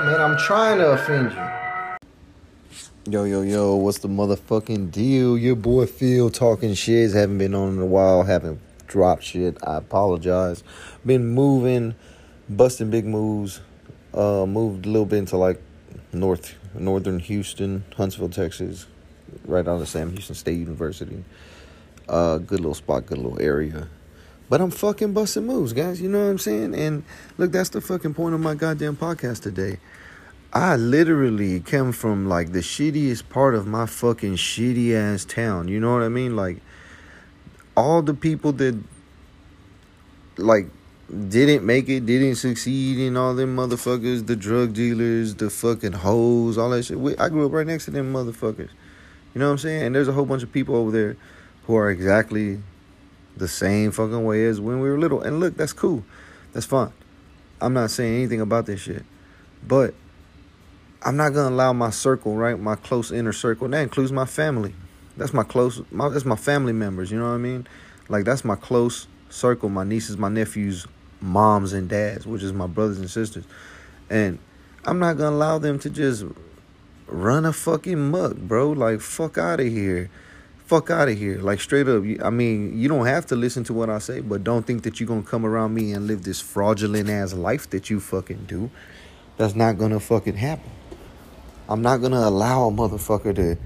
Man, I'm trying to offend you. Yo, yo, yo, what's the motherfucking deal? Your boy Phil talking shit. Haven't been on in a while. Haven't dropped shit. I apologize. Been moving, busting big moves. Uh, moved a little bit into like north, northern Houston, Huntsville, Texas, right out of Sam Houston State University. Uh, good little spot, good little area. But I'm fucking busting moves, guys. You know what I'm saying? And look, that's the fucking point of my goddamn podcast today. I literally came from like the shittiest part of my fucking shitty ass town. You know what I mean? Like all the people that like didn't make it, didn't succeed, and all them motherfuckers, the drug dealers, the fucking hoes, all that shit. We, I grew up right next to them motherfuckers. You know what I'm saying? And there's a whole bunch of people over there who are exactly the same fucking way as when we were little. And look, that's cool. That's fine. I'm not saying anything about this shit. But I'm not gonna allow my circle, right? My close inner circle. That includes my family. That's my close my that's my family members, you know what I mean? Like that's my close circle, my nieces, my nephews, moms and dads, which is my brothers and sisters. And I'm not gonna allow them to just run a fucking muck, bro. Like fuck out of here fuck out of here. Like straight up. I mean, you don't have to listen to what I say, but don't think that you're gonna come around me and live this fraudulent ass life that you fucking do. That's not gonna fucking happen. I'm not gonna allow a motherfucker to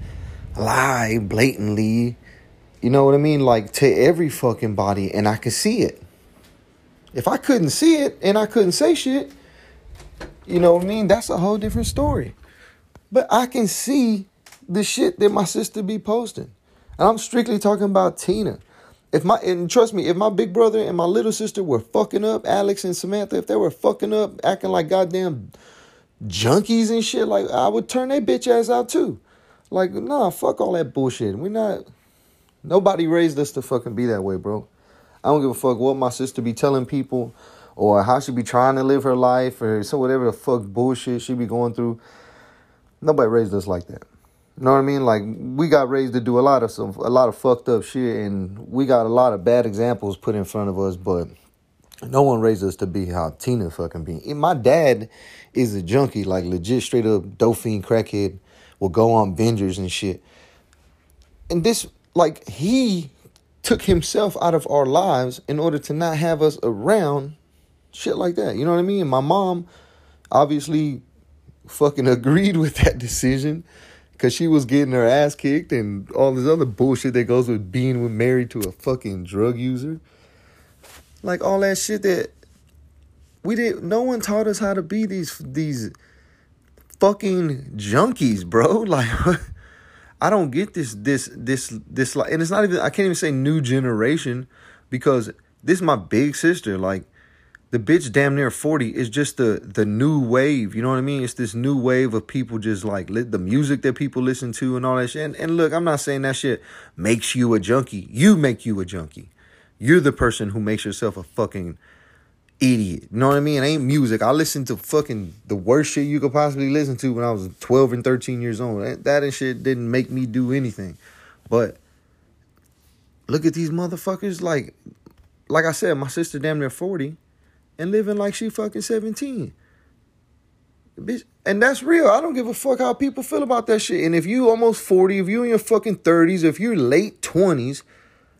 lie blatantly. You know what I mean? Like to every fucking body, and I can see it. If I couldn't see it and I couldn't say shit, you know what I mean? That's a whole different story. But I can see the shit that my sister be posting. And I'm strictly talking about Tina. If my and trust me, if my big brother and my little sister were fucking up, Alex and Samantha, if they were fucking up, acting like goddamn junkies and shit, like I would turn their bitch ass out too. Like, nah, fuck all that bullshit. We're not nobody raised us to fucking be that way, bro. I don't give a fuck what my sister be telling people or how she be trying to live her life or so whatever the fuck bullshit she be going through. Nobody raised us like that. Know what I mean? Like we got raised to do a lot of some a lot of fucked up shit and we got a lot of bad examples put in front of us, but no one raised us to be how Tina fucking be. And my dad is a junkie, like legit straight up dopey crackhead, will go on bingers and shit. And this like he took himself out of our lives in order to not have us around shit like that. You know what I mean? My mom obviously fucking agreed with that decision because she was getting her ass kicked and all this other bullshit that goes with being married to a fucking drug user. Like all that shit that we did no one taught us how to be these these fucking junkies, bro. Like I don't get this this this this like and it's not even I can't even say new generation because this is my big sister. Like the bitch damn near 40 is just the the new wave you know what i mean? It's this new wave of people just like the music that people listen to and all that shit. And, and look i'm not saying that shit makes you a junkie. You make you a junkie. You're the person who makes yourself a fucking idiot. You know what i mean? It ain't music. I listened to fucking the worst shit you could possibly listen to when i was 12 and 13 years old. That and shit didn't make me do anything. But look at these motherfuckers like like i said my sister damn near 40 and living like she fucking 17. Bitch, and that's real. I don't give a fuck how people feel about that shit. And if you almost 40, if you in your fucking 30s, if you're late 20s,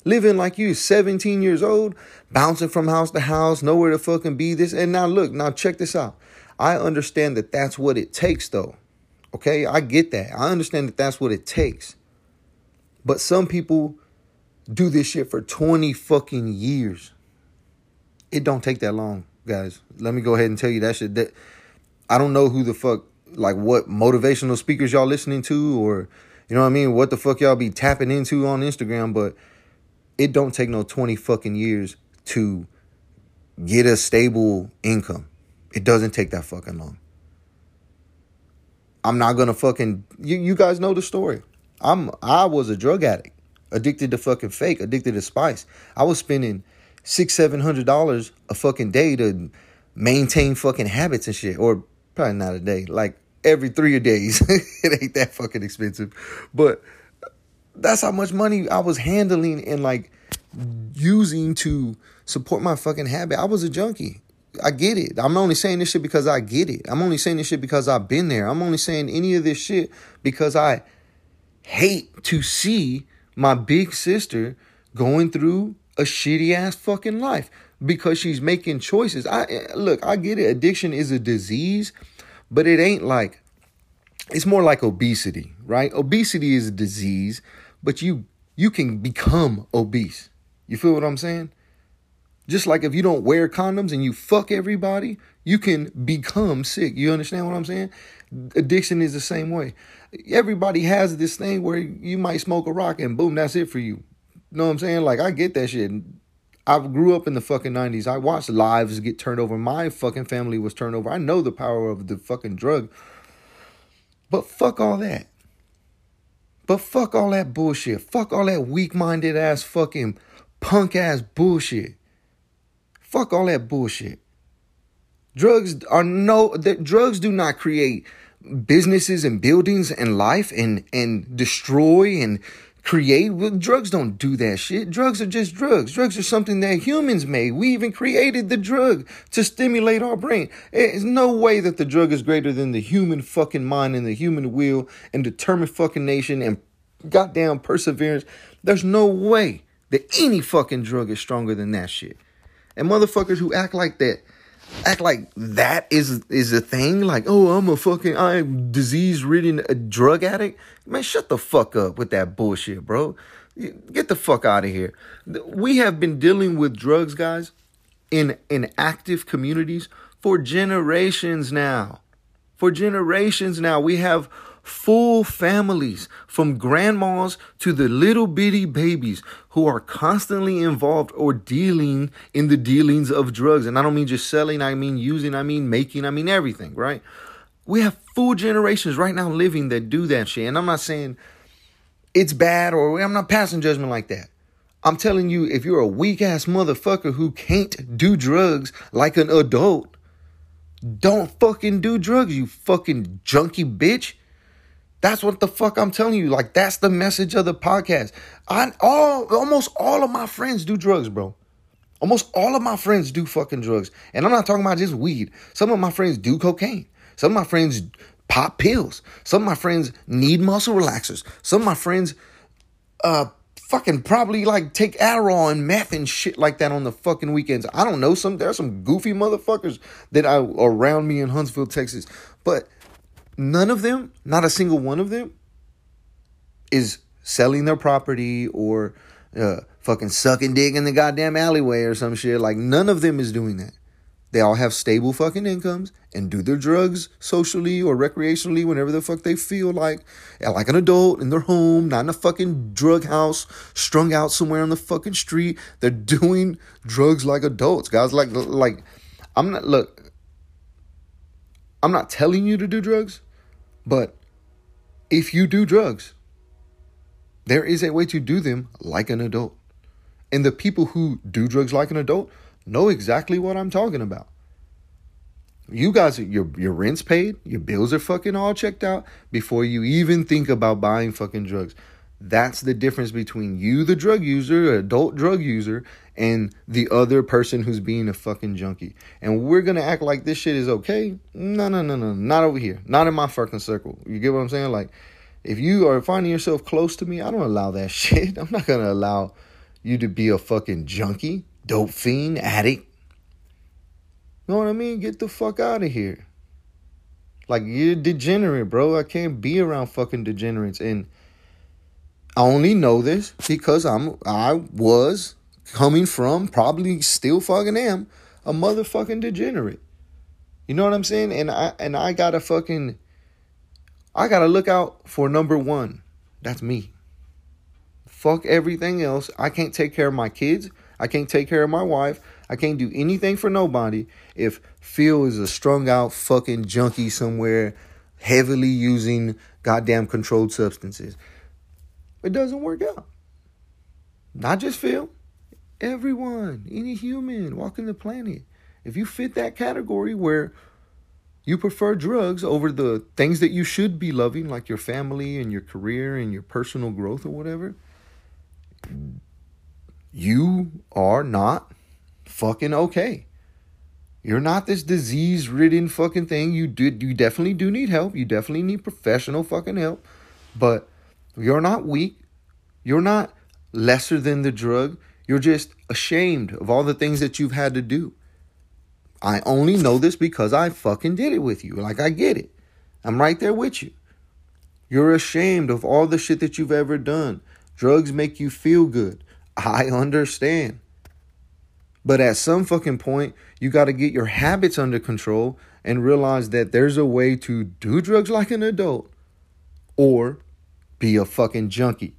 living like you 17 years old, bouncing from house to house, nowhere to fucking be this. And now look, now check this out. I understand that that's what it takes though. Okay? I get that. I understand that that's what it takes. But some people do this shit for 20 fucking years it don't take that long, guys. Let me go ahead and tell you that shit. That I don't know who the fuck, like what motivational speakers y'all listening to, or you know what I mean, what the fuck y'all be tapping into on Instagram, but it don't take no twenty fucking years to get a stable income. It doesn't take that fucking long. I'm not gonna fucking you. You guys know the story. I'm I was a drug addict, addicted to fucking fake, addicted to spice. I was spending six, seven hundred dollars a fucking day to maintain fucking habits and shit. Or probably not a day, like every three days. it ain't that fucking expensive. But that's how much money I was handling and like using to support my fucking habit. I was a junkie. I get it. I'm only saying this shit because I get it. I'm only saying this shit because I've been there. I'm only saying any of this shit because I hate to see my big sister going through a shitty ass fucking life because she's making choices. I look, I get it. Addiction is a disease, but it ain't like it's more like obesity, right? Obesity is a disease, but you you can become obese. You feel what I'm saying? Just like if you don't wear condoms and you fuck everybody, you can become sick. You understand what I'm saying? Addiction is the same way. Everybody has this thing where you might smoke a rock and boom, that's it for you. Know what I'm saying? Like I get that shit. I grew up in the fucking 90s. I watched lives get turned over. My fucking family was turned over. I know the power of the fucking drug. But fuck all that. But fuck all that bullshit. Fuck all that weak minded ass fucking punk ass bullshit. Fuck all that bullshit. Drugs are no that drugs do not create businesses and buildings and life and and destroy and create. Drugs don't do that shit. Drugs are just drugs. Drugs are something that humans made. We even created the drug to stimulate our brain. There's no way that the drug is greater than the human fucking mind and the human will and determined fucking nation and goddamn perseverance. There's no way that any fucking drug is stronger than that shit. And motherfuckers who act like that act like that is is a thing. Like, oh, I'm a fucking I'm disease ridden a drug addict. Man, shut the fuck up with that bullshit, bro. Get the fuck out of here. We have been dealing with drugs, guys, in in active communities for generations now. For generations now, we have full families from grandmas to the little bitty babies who are constantly involved or dealing in the dealings of drugs. And I don't mean just selling, I mean using, I mean making, I mean everything, right? We have full generations right now living that do that shit. And I'm not saying it's bad or I'm not passing judgment like that. I'm telling you, if you're a weak ass motherfucker who can't do drugs like an adult, don't fucking do drugs, you fucking junkie bitch. That's what the fuck I'm telling you. Like that's the message of the podcast. I all almost all of my friends do drugs, bro. Almost all of my friends do fucking drugs. And I'm not talking about just weed. Some of my friends do cocaine. Some of my friends pop pills. Some of my friends need muscle relaxers. Some of my friends uh fucking probably like take Adderall and meth and shit like that on the fucking weekends. I don't know. Some there are some goofy motherfuckers that are around me in Huntsville, Texas. But None of them, not a single one of them, is selling their property or uh, fucking sucking dick in the goddamn alleyway or some shit. Like, none of them is doing that. They all have stable fucking incomes and do their drugs socially or recreationally whenever the fuck they feel like, like an adult in their home, not in a fucking drug house, strung out somewhere on the fucking street. They're doing drugs like adults, guys. Like, like, I'm not, look, I'm not telling you to do drugs. But if you do drugs, there is a way to do them like an adult. And the people who do drugs like an adult know exactly what I'm talking about. You guys, your your rent's paid, your bills are fucking all checked out before you even think about buying fucking drugs. That's the difference between you, the drug user, adult drug user, and the other person who's being a fucking junkie. And we're gonna act like this shit is okay. No, no, no, no, not over here. Not in my fucking circle. You get what I'm saying? Like, if you are finding yourself close to me, I don't allow that shit. I'm not gonna allow you to be a fucking junkie, dope fiend, addict. Know what I mean? Get the fuck out of here. Like you're degenerate, bro. I can't be around fucking degenerates. And I only know this because I'm I was coming from, probably still fucking am, a motherfucking degenerate. You know what I'm saying? And I and I gotta fucking I gotta look out for number one. That's me. Fuck everything else. I can't take care of my kids. I can't take care of my wife. I can't do anything for nobody if Phil is a strung out fucking junkie somewhere heavily using goddamn controlled substances. It doesn't work out. Not just Phil. Everyone, any human walking the planet, if you fit that category where you prefer drugs over the things that you should be loving, like your family and your career and your personal growth or whatever, you are not fucking okay. You're not this disease ridden fucking thing. You do you definitely do need help. You definitely need professional fucking help. But you're not weak. You're not lesser than the drug. You're just ashamed of all the things that you've had to do. I only know this because I fucking did it with you. Like I get it. I'm right there with you. You're ashamed of all the shit that you've ever done. Drugs make you feel good. I understand. But at some fucking point, you got to get your habits under control and realize that there's a way to do drugs like an adult or be a fucking junkie.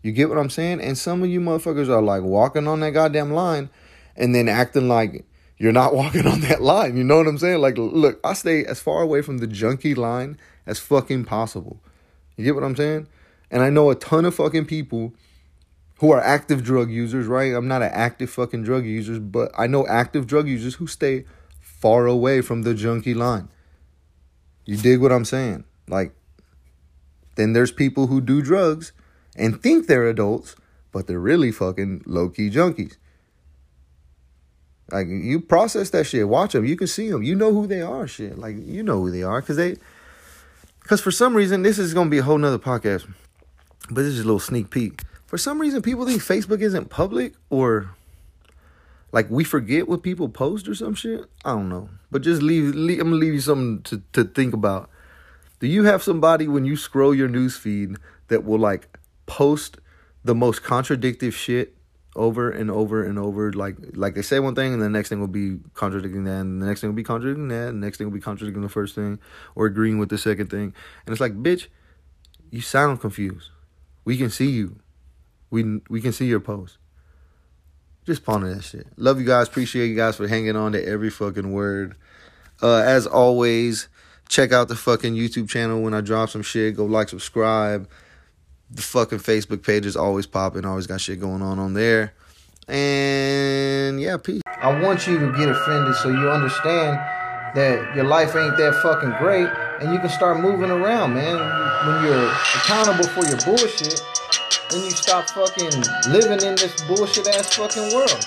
You get what I'm saying? And some of you motherfuckers are like walking on that goddamn line and then acting like you're not walking on that line. You know what I'm saying? Like, look, I stay as far away from the junkie line as fucking possible. You get what I'm saying? And I know a ton of fucking people who are active drug users, right? I'm not an active fucking drug user, but I know active drug users who stay far away from the junkie line. You dig what I'm saying? Like, then there's people who do drugs and think they're adults, but they're really fucking low key junkies. Like you process that shit, watch them, you can see them, you know who they are. Shit, like you know who they are because they, because for some reason this is gonna be a whole nother podcast, but this is a little sneak peek. For some reason, people think Facebook isn't public or like we forget what people post or some shit. I don't know, but just leave. leave I'm gonna leave you something to to think about. Do you have somebody when you scroll your news feed that will like post the most contradictive shit over and over and over. Like like they say one thing and the next thing will be contradicting that, and the next thing will be contradicting that, and the next thing will be contradicting the first thing, or agreeing with the second thing. And it's like, bitch, you sound confused. We can see you. We we can see your post. Just ponder that shit. Love you guys. Appreciate you guys for hanging on to every fucking word. Uh, as always, check out the fucking YouTube channel when I drop some shit. Go like, subscribe the fucking Facebook page is always popping, always got shit going on on there. And yeah, peace. I want you to get offended so you understand that your life ain't that fucking great and you can start moving around, man. When you're accountable for your bullshit, then you stop fucking living in this bullshit ass fucking world.